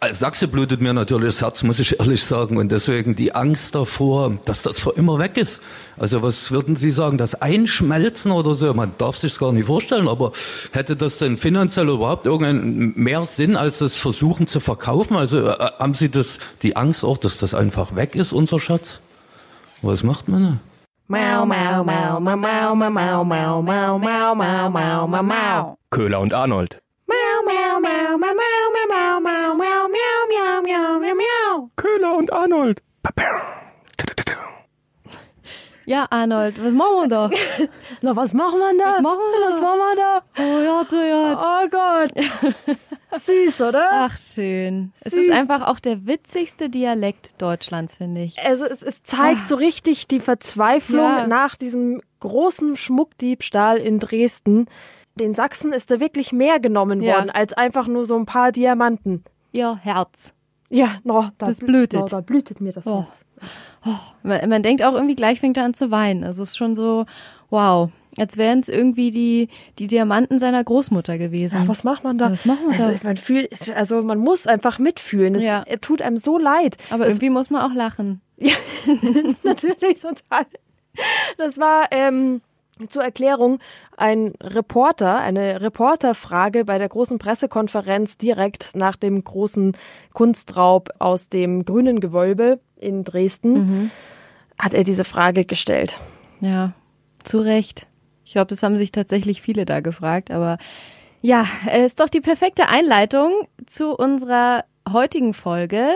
Als Sachse blutet mir natürlich das Herz, muss ich ehrlich sagen. Und deswegen die Angst davor, dass das für immer weg ist. Also was würden Sie sagen, das Einschmelzen oder so? Man darf sich gar nicht vorstellen, aber hätte das denn finanziell überhaupt irgendeinen mehr Sinn, als das Versuchen zu verkaufen? Also äh, haben Sie das, die Angst auch, dass das einfach weg ist, unser Schatz? Was macht man da? Mau, mau, mau, mau, mau, mau, mau, mau, mau, mau, mau, mau, mau, mau. Köhler und Arnold. Mau, mau, mau, mau, mau, mau, miau, miau, miau, miau. Köhler und Arnold. Ja, Arnold, was machen wir da? Na, was machen wir da? Was machen wir da? Was machen wir da? Oh ja, du ja. Oh Gott. Süß, oder? Ach, schön. Süß. Es ist einfach auch der witzigste Dialekt Deutschlands, finde ich. Also es, es zeigt Ach. so richtig die Verzweiflung ja. nach diesem großen Schmuckdiebstahl in Dresden. Den Sachsen ist da wirklich mehr genommen ja. worden als einfach nur so ein paar Diamanten. Ihr Herz. Ja, no, da das blühtet. No, da blühtet mir das oh. Herz. Oh. Man, man denkt auch irgendwie gleich fängt er an zu weinen. Also es ist schon so, wow als wären es irgendwie die, die Diamanten seiner Großmutter gewesen. Ja, was macht man da? Was macht man also, da? Man fühlt, also man muss einfach mitfühlen. Es ja. tut einem so leid. Aber das, irgendwie muss man auch lachen. Ja, natürlich total. Das war ähm, zur Erklärung ein Reporter, eine Reporterfrage bei der großen Pressekonferenz direkt nach dem großen Kunstraub aus dem Grünen Gewölbe in Dresden. Mhm. Hat er diese Frage gestellt. Ja, zu Recht. Ich glaube, das haben sich tatsächlich viele da gefragt, aber ja, es ist doch die perfekte Einleitung zu unserer heutigen Folge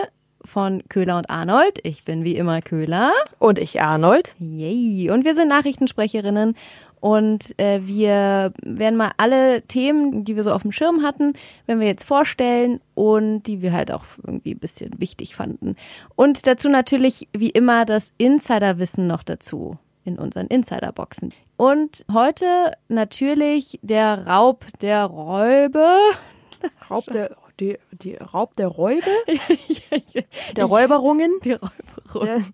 von Köhler und Arnold. Ich bin wie immer Köhler. Und ich Arnold. Yay. Und wir sind Nachrichtensprecherinnen und äh, wir werden mal alle Themen, die wir so auf dem Schirm hatten, werden wir jetzt vorstellen und die wir halt auch irgendwie ein bisschen wichtig fanden. Und dazu natürlich wie immer das Insiderwissen noch dazu in unseren Insiderboxen. Und heute natürlich der Raub der Räube. Raub der, die, die Raub der Räube? der Räuberungen? Die Räuberungen.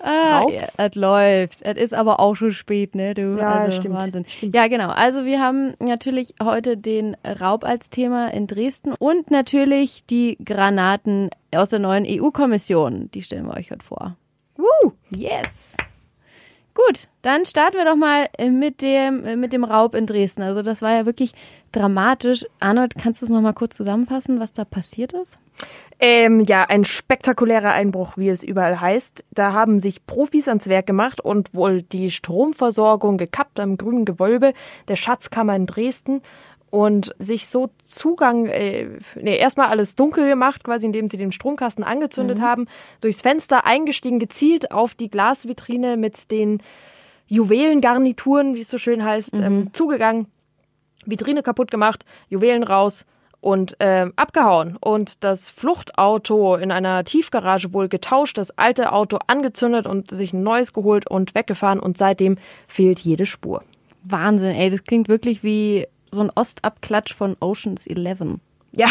Ah, ja, es läuft. Es ist aber auch schon spät, ne? Du, ja, also stimmt. Wahnsinn. Ja, genau. Also wir haben natürlich heute den Raub als Thema in Dresden und natürlich die Granaten aus der neuen EU-Kommission. Die stellen wir euch heute vor. Woo! Yes! Gut, dann starten wir doch mal mit dem, mit dem Raub in Dresden. Also das war ja wirklich dramatisch. Arnold, kannst du es noch mal kurz zusammenfassen, was da passiert ist? Ähm, ja, ein spektakulärer Einbruch, wie es überall heißt. Da haben sich Profis ans Werk gemacht und wohl die Stromversorgung gekappt am grünen Gewölbe der Schatzkammer in Dresden und sich so Zugang, äh, nee, erstmal alles dunkel gemacht, quasi indem sie den Stromkasten angezündet mhm. haben, durchs Fenster eingestiegen, gezielt auf die Glasvitrine mit den Juwelengarnituren, wie es so schön heißt, mhm. ähm, zugegangen, Vitrine kaputt gemacht, Juwelen raus und äh, abgehauen und das Fluchtauto in einer Tiefgarage wohl getauscht, das alte Auto angezündet und sich ein neues geholt und weggefahren und seitdem fehlt jede Spur. Wahnsinn, ey, das klingt wirklich wie so ein Ostabklatsch von Oceans 11. Ja.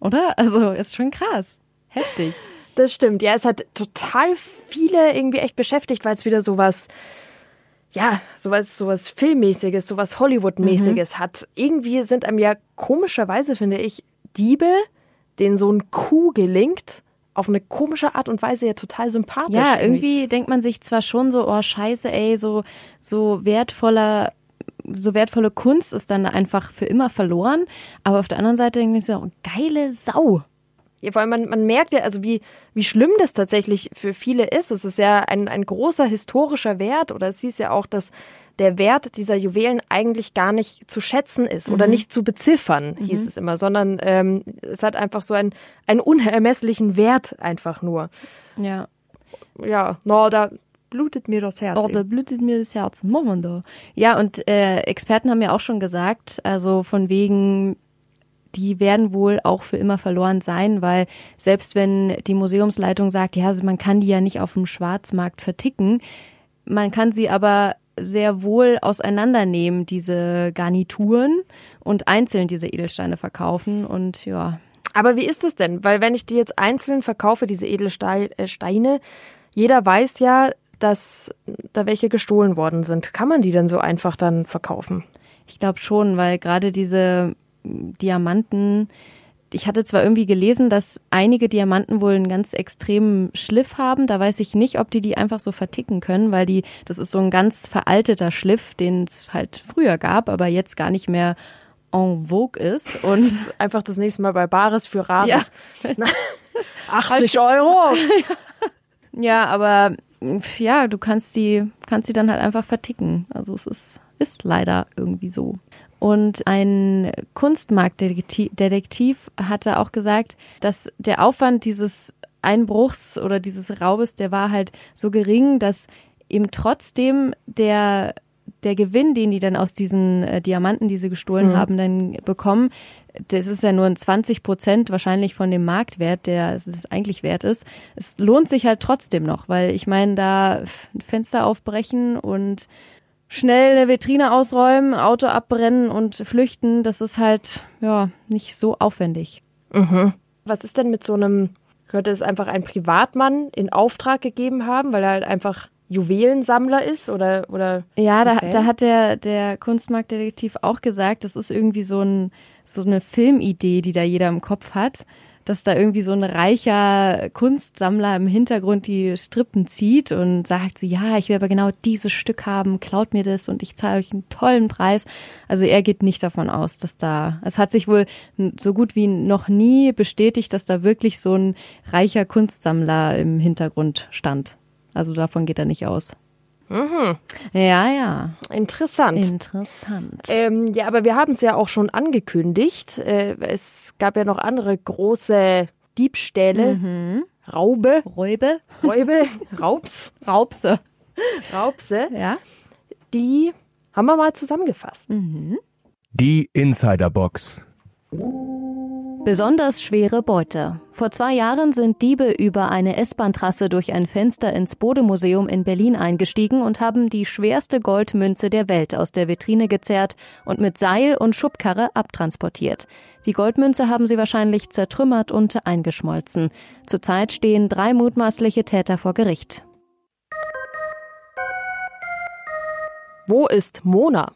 Oder? Also, ist schon krass. Heftig. Das stimmt. Ja, es hat total viele irgendwie echt beschäftigt, weil es wieder sowas, ja, sowas, sowas Filmmäßiges, sowas Hollywood-mäßiges mhm. hat. Irgendwie sind einem ja komischerweise, finde ich, Diebe, denen so ein Coup gelingt, auf eine komische Art und Weise ja total sympathisch. Ja, irgendwie, irgendwie denkt man sich zwar schon so, oh scheiße, ey, so, so wertvoller so wertvolle Kunst ist dann einfach für immer verloren. Aber auf der anderen Seite denke ich so, geile Sau. Ja, vor allem man, man merkt ja, also wie, wie schlimm das tatsächlich für viele ist. Es ist ja ein, ein großer historischer Wert oder es hieß ja auch, dass der Wert dieser Juwelen eigentlich gar nicht zu schätzen ist oder mhm. nicht zu beziffern, hieß mhm. es immer, sondern ähm, es hat einfach so einen, einen unermesslichen Wert einfach nur. Ja. Ja, no, da, blutet mir das Herz. Oh, da blutet mir das Herz. Machen da. Ja, und äh, Experten haben ja auch schon gesagt, also von wegen, die werden wohl auch für immer verloren sein, weil selbst wenn die Museumsleitung sagt, ja, man kann die ja nicht auf dem Schwarzmarkt verticken, man kann sie aber sehr wohl auseinandernehmen, diese Garnituren und einzeln diese Edelsteine verkaufen und ja. Aber wie ist es denn? Weil wenn ich die jetzt einzeln verkaufe, diese Edelsteine, äh, jeder weiß ja, dass da welche gestohlen worden sind. Kann man die denn so einfach dann verkaufen? Ich glaube schon, weil gerade diese Diamanten, ich hatte zwar irgendwie gelesen, dass einige Diamanten wohl einen ganz extremen Schliff haben. Da weiß ich nicht, ob die die einfach so verticken können, weil die, das ist so ein ganz veralteter Schliff, den es halt früher gab, aber jetzt gar nicht mehr en vogue ist. Und das ist einfach das nächste Mal bei Bares für Rares. Ja. 80 Euro. ja, aber ja, du kannst die, kannst die dann halt einfach verticken. Also es ist, ist leider irgendwie so. Und ein Kunstmarktdetektiv hatte auch gesagt, dass der Aufwand dieses Einbruchs oder dieses Raubes, der war halt so gering, dass eben trotzdem der der Gewinn, den die dann aus diesen äh, Diamanten, die sie gestohlen mhm. haben, dann bekommen, das ist ja nur ein 20 Prozent wahrscheinlich von dem Marktwert, der es eigentlich wert ist. Es lohnt sich halt trotzdem noch, weil ich meine, da ein Fenster aufbrechen und schnell eine Vitrine ausräumen, Auto abbrennen und flüchten, das ist halt ja nicht so aufwendig. Mhm. Was ist denn mit so einem, könnte es einfach ein Privatmann in Auftrag gegeben haben, weil er halt einfach Juwelensammler ist oder oder Ja, da, da hat der der Kunstmarktdetektiv auch gesagt, das ist irgendwie so ein so eine Filmidee, die da jeder im Kopf hat dass da irgendwie so ein reicher Kunstsammler im Hintergrund die Strippen zieht und sagt sie, ja, ich will aber genau dieses Stück haben, klaut mir das und ich zahle euch einen tollen Preis. Also er geht nicht davon aus, dass da, es hat sich wohl so gut wie noch nie bestätigt, dass da wirklich so ein reicher Kunstsammler im Hintergrund stand. Also davon geht er nicht aus. Mhm. Ja, ja. Interessant. Interessant. Ähm, ja, aber wir haben es ja auch schon angekündigt. Äh, es gab ja noch andere große Diebstähle. Mhm. Raube. Räube. Räube. Raubs. Raubse. Raubse. Ja. Die haben wir mal zusammengefasst. Mhm. Die Insiderbox. Besonders schwere Beute. Vor zwei Jahren sind Diebe über eine S-Bahn-Trasse durch ein Fenster ins Bodemuseum in Berlin eingestiegen und haben die schwerste Goldmünze der Welt aus der Vitrine gezerrt und mit Seil und Schubkarre abtransportiert. Die Goldmünze haben sie wahrscheinlich zertrümmert und eingeschmolzen. Zurzeit stehen drei mutmaßliche Täter vor Gericht. Wo ist Mona?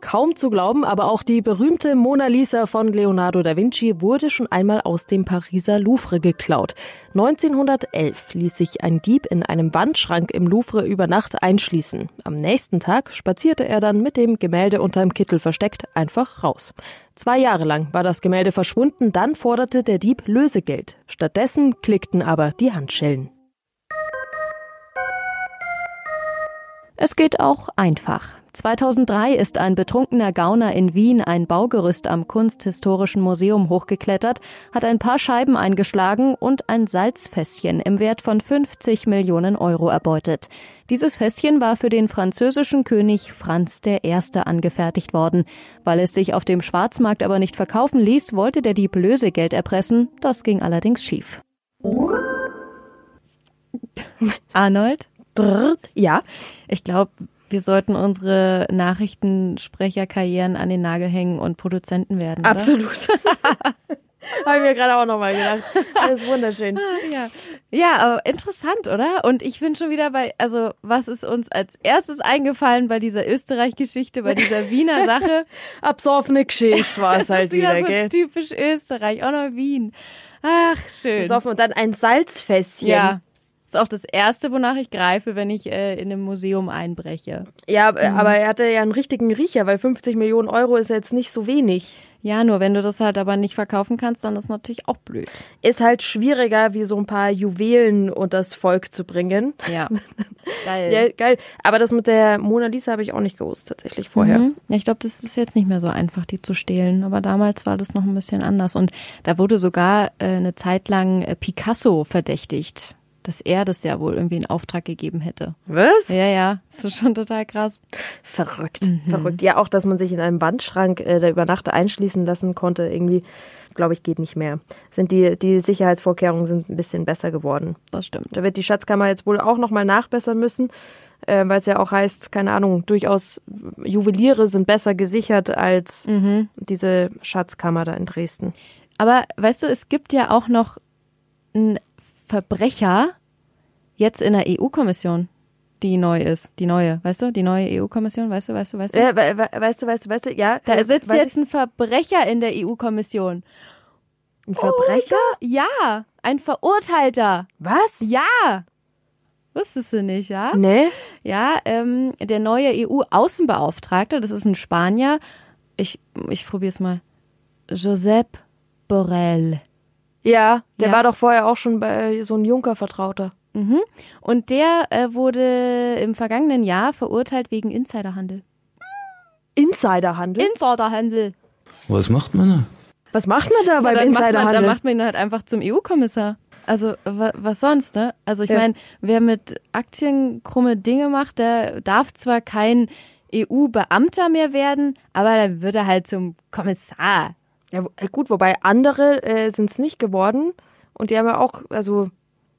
Kaum zu glauben, aber auch die berühmte Mona Lisa von Leonardo da Vinci wurde schon einmal aus dem Pariser Louvre geklaut. 1911 ließ sich ein Dieb in einem Wandschrank im Louvre über Nacht einschließen. Am nächsten Tag spazierte er dann mit dem Gemälde unterm Kittel versteckt einfach raus. Zwei Jahre lang war das Gemälde verschwunden, dann forderte der Dieb Lösegeld. Stattdessen klickten aber die Handschellen. Es geht auch einfach. 2003 ist ein betrunkener Gauner in Wien ein Baugerüst am Kunsthistorischen Museum hochgeklettert, hat ein paar Scheiben eingeschlagen und ein Salzfässchen im Wert von 50 Millionen Euro erbeutet. Dieses Fässchen war für den französischen König Franz I. angefertigt worden. Weil es sich auf dem Schwarzmarkt aber nicht verkaufen ließ, wollte der Dieb Lösegeld erpressen. Das ging allerdings schief. Arnold? Ja. Ich glaube, wir sollten unsere Nachrichtensprecherkarrieren an den Nagel hängen und Produzenten werden. Oder? Absolut. Habe ich mir gerade auch nochmal gedacht. Das ist wunderschön. Ja. ja, aber interessant, oder? Und ich bin schon wieder bei, also was ist uns als erstes eingefallen bei dieser Österreich-Geschichte, bei dieser Wiener Sache? Absoffene Geschichte war es halt wieder, wieder so gell? Typisch Österreich, auch noch Wien. Ach, schön. Besoffen und dann ein Salzfässchen. Ja, ist auch das erste, wonach ich greife, wenn ich äh, in einem Museum einbreche. Ja, mhm. aber er hatte ja einen richtigen Riecher, weil 50 Millionen Euro ist jetzt nicht so wenig. Ja, nur wenn du das halt aber nicht verkaufen kannst, dann ist natürlich auch blöd. Ist halt schwieriger, wie so ein paar Juwelen unter das Volk zu bringen. Ja. Geil. ja, geil. Aber das mit der Mona Lisa habe ich auch nicht gewusst, tatsächlich vorher. Mhm. Ja, ich glaube, das ist jetzt nicht mehr so einfach, die zu stehlen. Aber damals war das noch ein bisschen anders. Und da wurde sogar äh, eine Zeit lang äh, Picasso verdächtigt dass er das ja wohl irgendwie in Auftrag gegeben hätte. Was? Ja, ja, das ist schon total krass. Verrückt, mhm. verrückt. Ja, auch, dass man sich in einem Wandschrank äh, der über Nacht einschließen lassen konnte, irgendwie, glaube ich, geht nicht mehr. Sind die, die Sicherheitsvorkehrungen sind ein bisschen besser geworden. Das stimmt. Da wird die Schatzkammer jetzt wohl auch nochmal nachbessern müssen, äh, weil es ja auch heißt, keine Ahnung, durchaus Juweliere sind besser gesichert als mhm. diese Schatzkammer da in Dresden. Aber weißt du, es gibt ja auch noch ein Verbrecher jetzt in der EU-Kommission, die neu ist, die neue, weißt du, die neue EU-Kommission, weißt du, weißt du, weißt du? Ja, we weißt du, weißt du, weißt du, ja. Da sitzt jetzt ein Verbrecher in der EU-Kommission. Ein Verbrecher? Oh ja, ein Verurteilter. Was? Ja. Wusstest du nicht, ja? Nee. Ja, ähm, der neue EU-Außenbeauftragte, das ist ein Spanier. Ich, ich probiere es mal. Josep Borrell. Ja, der Ja. war doch vorher auch schon bei so ein Juncker-Vertrauter. Mhm. Und der äh, wurde im vergangenen Jahr verurteilt wegen Insiderhandel. Insiderhandel? Insiderhandel. Was macht man da? Was macht man da beim macht man, Insiderhandel? dann macht man ihn halt einfach zum EU-Kommissar. Also wa, was sonst, ne? Also ich Ja. meine, wer mit Aktien krumme Dinge macht, der darf zwar kein EU-Beamter mehr werden, aber dann wird er halt zum Kommissar. ja, äh, gut, wobei andere äh, sind es nicht geworden. Und die haben ja auch, also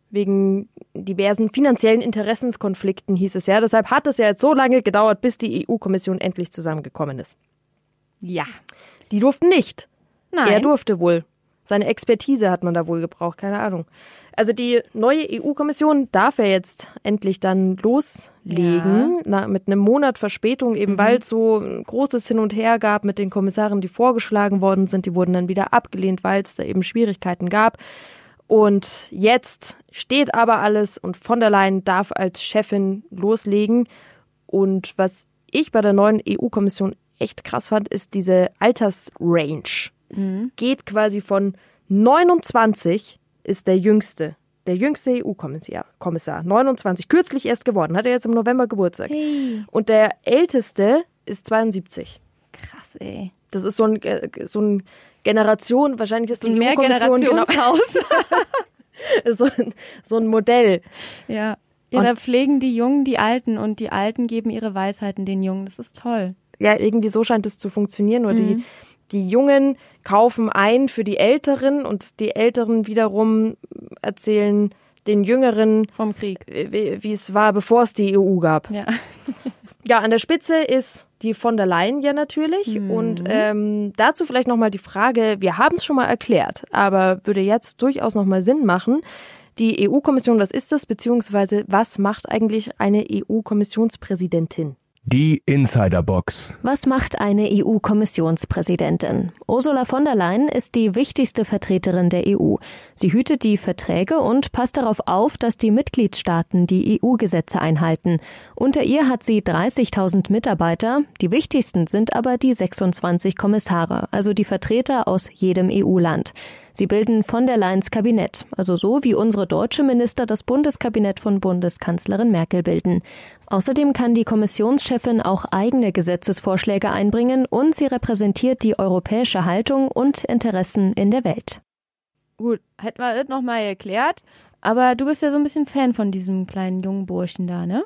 wegen diversen finanziellen Interessenskonflikten hieß es ja. Deshalb hat es ja jetzt so lange gedauert, bis die EU-Kommission endlich zusammengekommen ist. Ja. Die durften nicht. Nein. Er durfte wohl. Seine Expertise hat man da wohl gebraucht, keine Ahnung. Also die neue EU-Kommission darf ja jetzt endlich dann loslegen, na, mit einem Monat Verspätung, eben weil es so ein großes Hin und Her gab mit den Kommissaren, die vorgeschlagen worden sind. Die wurden dann wieder abgelehnt, weil es da eben Schwierigkeiten gab. Und jetzt steht aber alles und von der Leyen darf als Chefin loslegen. Und was ich bei der neuen EU-Kommission echt krass fand, ist diese Altersrange. Es geht quasi von 29 ist der jüngste, der jüngste EU-Kommissar, Kommissar, 29, kürzlich erst geworden, hat er jetzt im November Geburtstag. Hey. Und der älteste ist 72. Krass, ey. Das ist so ein, äh, so ein Generation, wahrscheinlich ist die Ein EU-Kommission genau, so, ein, so ein Modell. ja. Ja, Und- da pflegen die Jungen die Alten und die Alten geben ihre Weisheiten den Jungen. Das ist toll. Ja, irgendwie so scheint es zu funktionieren. Oder die, die Jungen kaufen ein für die Älteren und die Älteren wiederum erzählen den Jüngeren, Vom Krieg. wie wie es war, bevor es die EU gab. Ja. Ja, an der Spitze ist die von der Leyen ja natürlich. Und ähm, dazu vielleicht nochmal die Frage, wir haben es schon mal erklärt, aber würde jetzt durchaus nochmal Sinn machen. Die EU-Kommission, was ist das, beziehungsweise was macht eigentlich eine EU-Kommissionspräsidentin? Die Insiderbox. Was macht eine EU-Kommissionspräsidentin? Ursula von der Leyen ist die wichtigste Vertreterin der EU. Sie hütet die Verträge und passt darauf auf, dass die Mitgliedstaaten die EU-Gesetze einhalten. Unter ihr hat sie 30.000 Mitarbeiter. Die wichtigsten sind aber die 26 Kommissare, also die Vertreter aus jedem EU-Land. Sie bilden von der Leyens Kabinett, also so wie unsere deutsche Minister das Bundeskabinett von Bundeskanzlerin Merkel bilden. Außerdem kann die Kommissionschefin auch eigene Gesetzesvorschläge einbringen und sie repräsentiert die europäische Haltung und Interessen in der Welt. Gut, hätten wir das nochmal erklärt. Aber du bist ja so ein bisschen Fan von diesem kleinen jungen Burschen da, ne?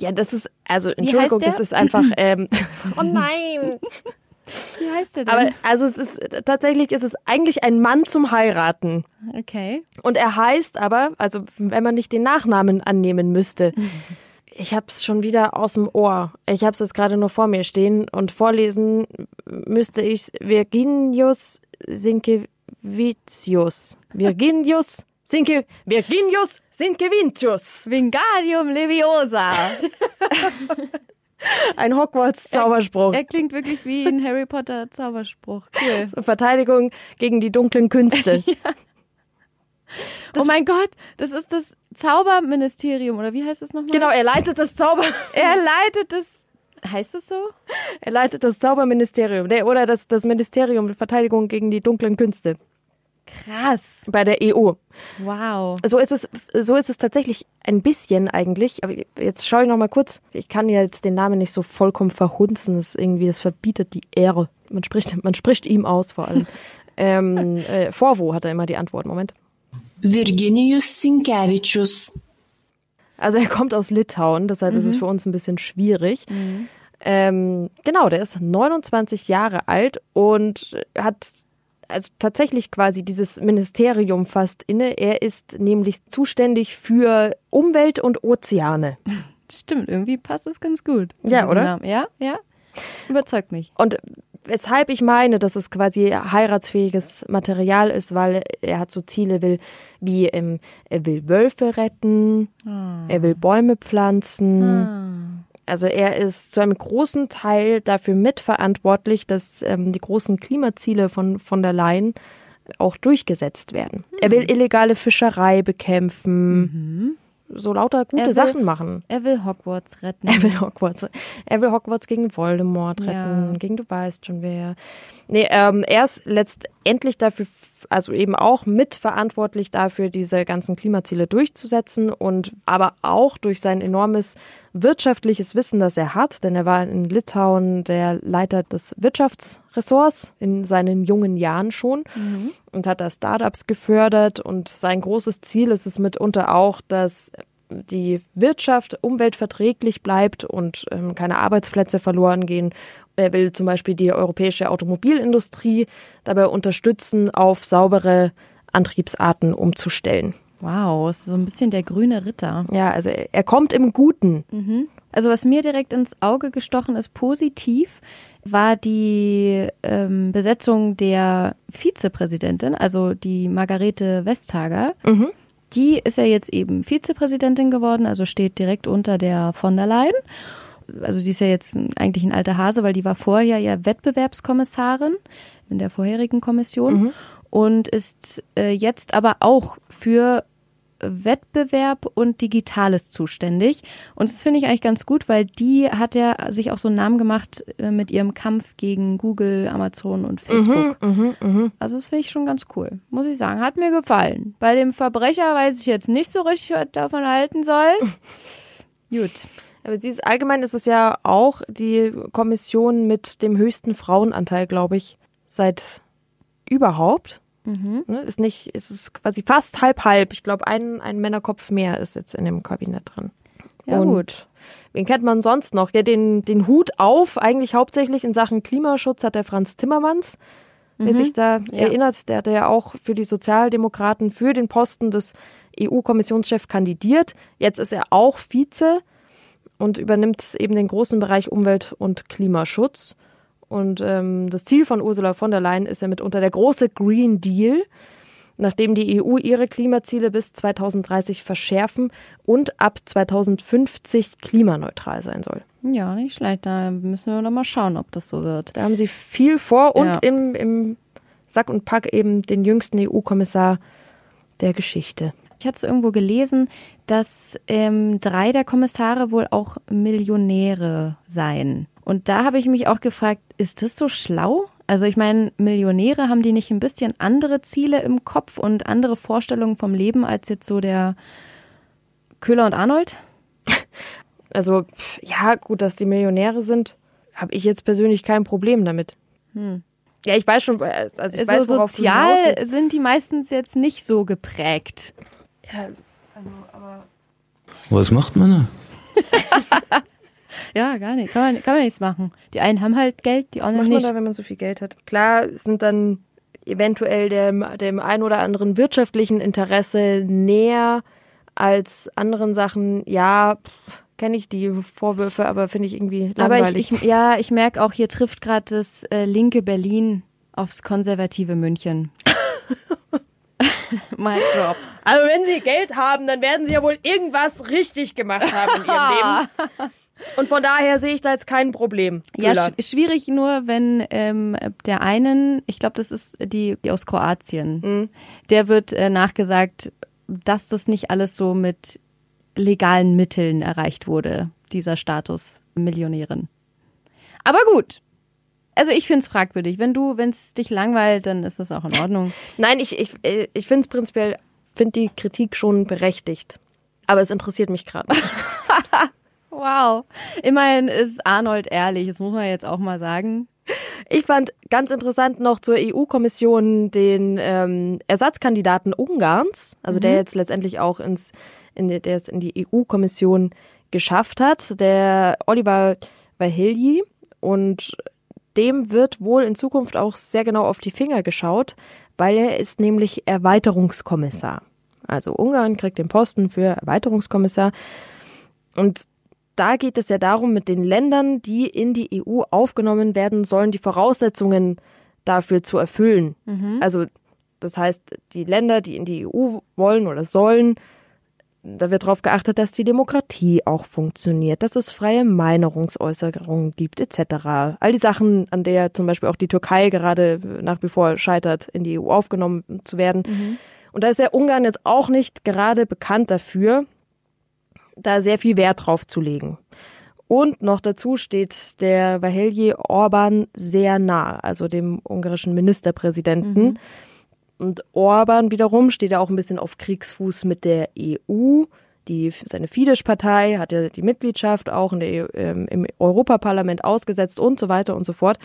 Ja, das ist, also Entschuldigung, heißt der? das ist einfach, ähm, oh nein. Wie heißt der denn? Aber also es ist, tatsächlich ist es eigentlich ein Mann zum Heiraten. okay. Und er heißt aber, also wenn man nicht den Nachnamen annehmen müsste, ich habe es schon wieder aus dem Ohr. Ich habe es jetzt gerade nur vor mir stehen und vorlesen müsste ich Virginius Sinkevicius. Virginius Sinke, Virginius Sinkevicius. Wingardium Leviosa. Ein Hogwarts-Zauberspruch. er klingt wirklich wie ein Harry Potter Zauberspruch. Cool. Verteidigung gegen die dunklen Künste. oh mein Gott, das ist das Zauberministerium, oder wie heißt es nochmal? Genau, er leitet das Zauber, Er leitet das. Heißt es so? er leitet das Zauberministerium, nee, oder das, das Ministerium der Verteidigung gegen die dunklen Künste Krass. bei der EU. Wow. So ist es, so ist es tatsächlich ein bisschen eigentlich. Aber jetzt schaue ich noch mal kurz. Ich kann ja jetzt den Namen nicht so vollkommen verhunzen. Das ist irgendwie, das verbietet die Ehre. Man spricht, man spricht ihm aus vor allem. ähm, äh, Vorwo hat er immer die Antwort. Moment. Virginijus Sinkevicius. Also er kommt aus Litauen, deshalb ist es für uns ein bisschen schwierig. Ähm, genau, der ist 29 Jahre alt und hat also tatsächlich quasi dieses Ministerium fast inne. Er ist nämlich zuständig für Umwelt und Ozeane. Stimmt, irgendwie passt es ganz gut. Ja, oder? Namen. Ja, ja. Überzeugt mich. Und weshalb ich meine, dass es quasi heiratsfähiges Material ist, weil er hat so Ziele will, wie ähm, er will Wölfe retten, er will Bäume pflanzen. Also er ist zu einem großen Teil dafür mitverantwortlich, dass ähm, die großen Klimaziele von von der Leyen auch durchgesetzt werden. Mhm. Er will illegale Fischerei bekämpfen. Mhm so lauter gute will, Sachen machen. Er will Hogwarts retten. Er will Hogwarts. Er will Hogwarts gegen Voldemort retten, ja. gegen du weißt schon wer. Nee, ähm, er ist letztendlich dafür, also eben auch mitverantwortlich dafür, diese ganzen Klimaziele durchzusetzen und aber auch durch sein enormes wirtschaftliches Wissen, das er hat, denn er war in Litauen der Leiter des Wirtschaftsressorts in seinen jungen Jahren schon mhm. und hat da Startups gefördert und sein großes Ziel ist es mitunter auch, dass die Wirtschaft umweltverträglich bleibt und ähm, keine Arbeitsplätze verloren gehen er will zum Beispiel die europäische Automobilindustrie dabei unterstützen, auf saubere Antriebsarten umzustellen. Wow, ist so ein bisschen der grüne Ritter. Ja, also er kommt im Guten. Mhm. Also was mir direkt ins Auge gestochen ist, positiv, war die ähm, Besetzung der Vizepräsidentin, also die Margarete Vestager. Mhm. Die ist ja jetzt eben Vizepräsidentin geworden, also steht direkt unter der von der Leyen also die ist ja jetzt eigentlich ein alter Hase, weil die war vorher ja Wettbewerbskommissarin in der vorherigen Kommission mhm. und ist äh, jetzt aber auch für Wettbewerb und Digitales zuständig. Und das finde ich eigentlich ganz gut, weil die hat ja sich auch so einen Namen gemacht äh, mit ihrem Kampf gegen Google, Amazon und Facebook. Mhm, mh, mh. Also das finde ich schon ganz cool, muss ich sagen. Hat mir gefallen. Bei dem Verbrecher weiß ich jetzt nicht so richtig, was davon halten soll. gut. Aber sie ist, allgemein ist es ja auch die Kommission mit dem höchsten Frauenanteil, glaube ich, seit überhaupt. Mhm. Ne, ist nicht, ist es quasi fast halb halb. Ich glaube, ein, ein Männerkopf mehr ist jetzt in dem Kabinett drin. Ja, Und gut. Wen kennt man sonst noch? Ja, den, den Hut auf, eigentlich hauptsächlich in Sachen Klimaschutz hat der Franz Timmermans. Mhm. Wer sich da ja. erinnert, der hat ja auch für die Sozialdemokraten für den Posten des EU-Kommissionschefs kandidiert. Jetzt ist er auch Vize und übernimmt eben den großen Bereich Umwelt- und Klimaschutz. Und ähm, das Ziel von Ursula von der Leyen ist ja mitunter der große Green Deal, nachdem die EU ihre Klimaziele bis 2030 verschärfen und ab 2050 klimaneutral sein soll. Ja, nicht schlecht. Da müssen wir noch mal schauen, ob das so wird. Da haben sie viel vor und ja. im, im Sack und Pack eben den jüngsten EU-Kommissar der Geschichte. Ich hatte es irgendwo gelesen, dass ähm, drei der Kommissare wohl auch Millionäre seien. Und da habe ich mich auch gefragt, ist das so schlau? Also ich meine, Millionäre haben die nicht ein bisschen andere Ziele im Kopf und andere Vorstellungen vom Leben als jetzt so der Köhler und Arnold? Also ja, gut, dass die Millionäre sind, habe ich jetzt persönlich kein Problem damit. Hm. Ja, ich weiß schon, also ich also weiß, sozial sind die meistens jetzt nicht so geprägt. Ja, also, aber. Was macht man da? ja, gar nicht. Kann man, kann man nichts machen. Die einen haben halt Geld, die anderen nicht. Was macht man da, wenn man so viel Geld hat? Klar sind dann eventuell dem, dem ein oder anderen wirtschaftlichen Interesse näher als anderen Sachen. Ja, kenne ich die Vorwürfe, aber finde ich irgendwie langweilig. Aber ich, ich ja, ich merke auch, hier trifft gerade das äh, linke Berlin aufs konservative München. Mic drop. Also wenn sie Geld haben, dann werden sie ja wohl irgendwas richtig gemacht haben in ihrem Leben. Und von daher sehe ich da jetzt kein Problem. Ja, sch schwierig nur, wenn ähm, der einen, ich glaube, das ist die, die aus Kroatien, mhm. der wird äh, nachgesagt, dass das nicht alles so mit legalen Mitteln erreicht wurde, dieser Status Millionärin. Aber gut, also ich finde es fragwürdig. Wenn du, wenn es dich langweilt, dann ist das auch in Ordnung. Nein, ich, ich, ich finde es prinzipiell, finde die Kritik schon berechtigt. Aber es interessiert mich gerade nicht. wow. Immerhin ist Arnold ehrlich, das muss man jetzt auch mal sagen. Ich fand ganz interessant noch zur EU-Kommission den ähm, Ersatzkandidaten Ungarns, also mhm. der jetzt letztendlich auch ins, in, der es in die EU-Kommission geschafft hat, der Oliver Vahilji. Und dem wird wohl in Zukunft auch sehr genau auf die Finger geschaut, weil er ist nämlich Erweiterungskommissar. Also Ungarn kriegt den Posten für Erweiterungskommissar. Und da geht es ja darum, mit den Ländern, die in die EU aufgenommen werden sollen, die Voraussetzungen dafür zu erfüllen. Mhm. Also das heißt, die Länder, die in die EU wollen oder sollen, Da wird darauf geachtet, dass die Demokratie auch funktioniert, dass es freie Meinungsäußerungen gibt, etc. All die Sachen, an der zum Beispiel auch die Türkei gerade nach wie vor scheitert, in die EU aufgenommen zu werden. Mhm. Und da ist ja Ungarn jetzt auch nicht gerade bekannt dafür, da sehr viel Wert drauf zu legen. Und noch dazu steht der Vahelje Orban sehr nah, also dem ungarischen Ministerpräsidenten. Mhm. Und Orban wiederum steht ja auch ein bisschen auf Kriegsfuß mit der EU. Die, seine Fidesz-Partei hat ja die Mitgliedschaft auch in der, ähm, im Europaparlament ausgesetzt und so weiter und so fort.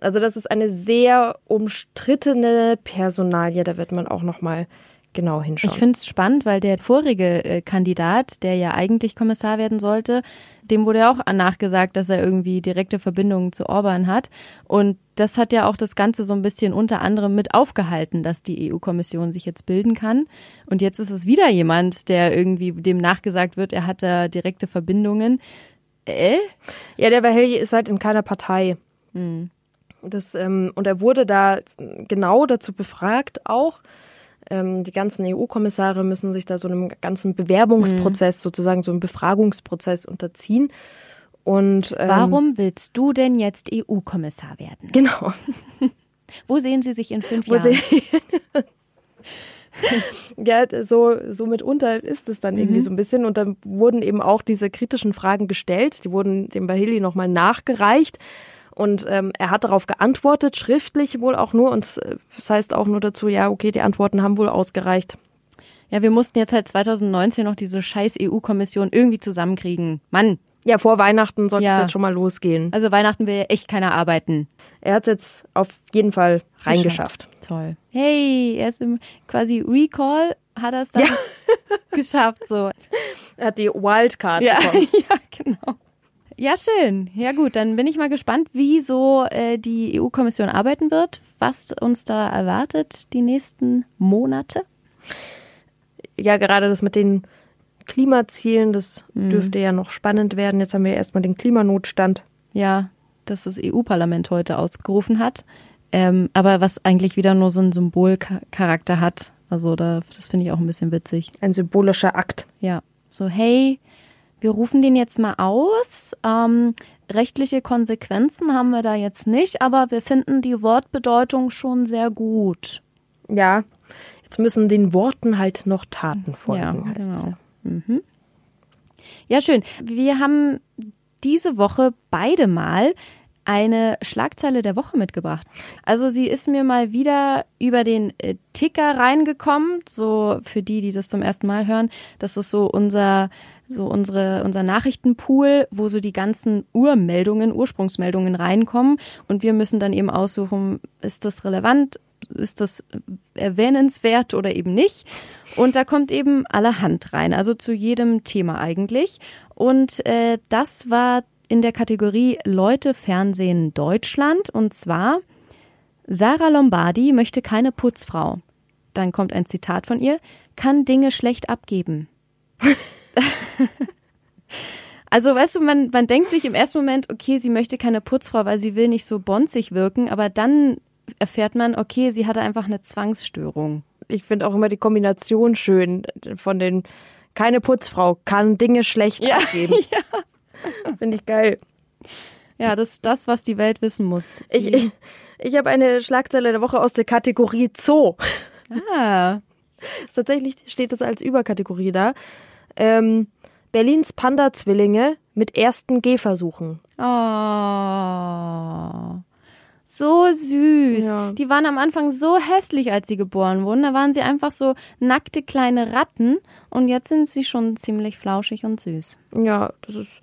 Also das ist eine sehr umstrittene Personalie. Da wird man auch noch mal genau hinschauen. Ich finde es spannend, weil der vorige äh, Kandidat, der ja eigentlich Kommissar werden sollte, dem wurde ja auch nachgesagt, dass er irgendwie direkte Verbindungen zu Orban hat. Und das hat ja auch das Ganze so ein bisschen unter anderem mit aufgehalten, dass die EU-Kommission sich jetzt bilden kann. Und jetzt ist es wieder jemand, der irgendwie dem nachgesagt wird, er hat da direkte Verbindungen. Äh? Ja, der Vahelji ist halt in keiner Partei. Hm. Das, ähm, und er wurde da genau dazu befragt auch. Ähm, die ganzen EU-Kommissare müssen sich da so einem ganzen Bewerbungsprozess, mhm. sozusagen so einem Befragungsprozess unterziehen. Und ähm, warum willst du denn jetzt EU-Kommissar werden? Genau. Wo sehen Sie sich in fünf Wo Jahren? ja, so, so mitunter ist es dann irgendwie mhm. so ein bisschen. Und dann wurden eben auch diese kritischen Fragen gestellt. Die wurden dem Bahili nochmal nachgereicht. Und ähm, er hat darauf geantwortet, schriftlich wohl auch nur. Und äh, das heißt auch nur dazu, ja, okay, die Antworten haben wohl ausgereicht. Ja, wir mussten jetzt halt 2019 noch diese scheiß EU-Kommission irgendwie zusammenkriegen. Mann. Ja, vor Weihnachten sollte ja. es jetzt schon mal losgehen. Also Weihnachten will echt keiner arbeiten. Er hat es jetzt auf jeden Fall reingeschafft. Toll. Hey, er ist im quasi Recall, hat er es dann ja. geschafft. So. Er hat die Wildcard ja. bekommen. ja, genau. Ja, schön. Ja gut, dann bin ich mal gespannt, wie so äh, die EU-Kommission arbeiten wird, was uns da erwartet die nächsten Monate. Ja, gerade das mit den Klimazielen, das mhm. dürfte ja noch spannend werden. Jetzt haben wir erstmal den Klimanotstand. Ja, das das EU-Parlament heute ausgerufen hat. Ähm, aber was eigentlich wieder nur so einen Symbolcharakter hat. Also da, das finde ich auch ein bisschen witzig. Ein symbolischer Akt. Ja. So, hey, wir rufen den jetzt mal aus. Ähm, rechtliche Konsequenzen haben wir da jetzt nicht, aber wir finden die Wortbedeutung schon sehr gut. Ja, jetzt müssen den Worten halt noch Taten folgen, ja, heißt genau. es ja. Mhm. Ja, schön. Wir haben diese Woche beide mal eine Schlagzeile der Woche mitgebracht. Also sie ist mir mal wieder über den äh, Ticker reingekommen, so für die, die das zum ersten Mal hören. Das ist so unser so unsere, unser Nachrichtenpool, wo so die ganzen Urmeldungen, Ursprungsmeldungen reinkommen und wir müssen dann eben aussuchen, ist das relevant, ist das erwähnenswert oder eben nicht. Und da kommt eben allerhand rein, also zu jedem Thema eigentlich. Und äh, das war in der Kategorie Leute Fernsehen Deutschland und zwar Sarah Lombardi möchte keine Putzfrau. Dann kommt ein Zitat von ihr, kann Dinge schlecht abgeben. Also, weißt du, man, man denkt sich im ersten Moment, okay, sie möchte keine Putzfrau, weil sie will nicht so bonzig wirken, aber dann erfährt man, okay, sie hatte einfach eine Zwangsstörung. Ich finde auch immer die Kombination schön von den keine Putzfrau kann Dinge schlecht ja, abgeben. ja. Finde ich geil. Ja, das ist das, was die Welt wissen muss. Sie ich ich, ich habe eine Schlagzeile der Woche aus der Kategorie Zoo. Ah. Tatsächlich steht es als Überkategorie da. Ähm, Berlins Panda-Zwillinge mit ersten Gehversuchen. Oh. So süß. Ja. Die waren am Anfang so hässlich, als sie geboren wurden. Da waren sie einfach so nackte kleine Ratten und jetzt sind sie schon ziemlich flauschig und süß. Ja, das ist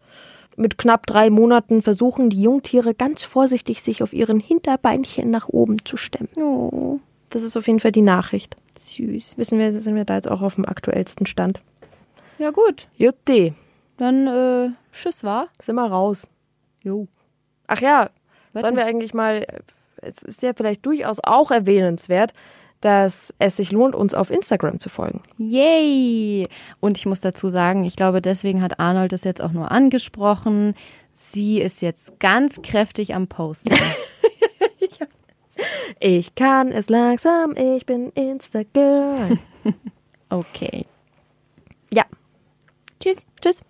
mit knapp drei Monaten versuchen die Jungtiere ganz vorsichtig, sich auf ihren Hinterbeinchen nach oben zu stemmen. Oh. Das ist auf jeden Fall die Nachricht. Süß. Wissen wir, sind wir da jetzt auch auf dem aktuellsten Stand. Ja, gut. Jutti. Dann, äh, tschüss, war? Sind wir raus. Jo. Ach ja, Was sollen wir eigentlich mal, es ist ja vielleicht durchaus auch erwähnenswert, dass es sich lohnt, uns auf Instagram zu folgen. Yay! Und ich muss dazu sagen, ich glaube, deswegen hat Arnold das jetzt auch nur angesprochen. Sie ist jetzt ganz kräftig am Posten. ich kann es langsam, ich bin Instagram. okay. Ja, Tschüss. Tschüss.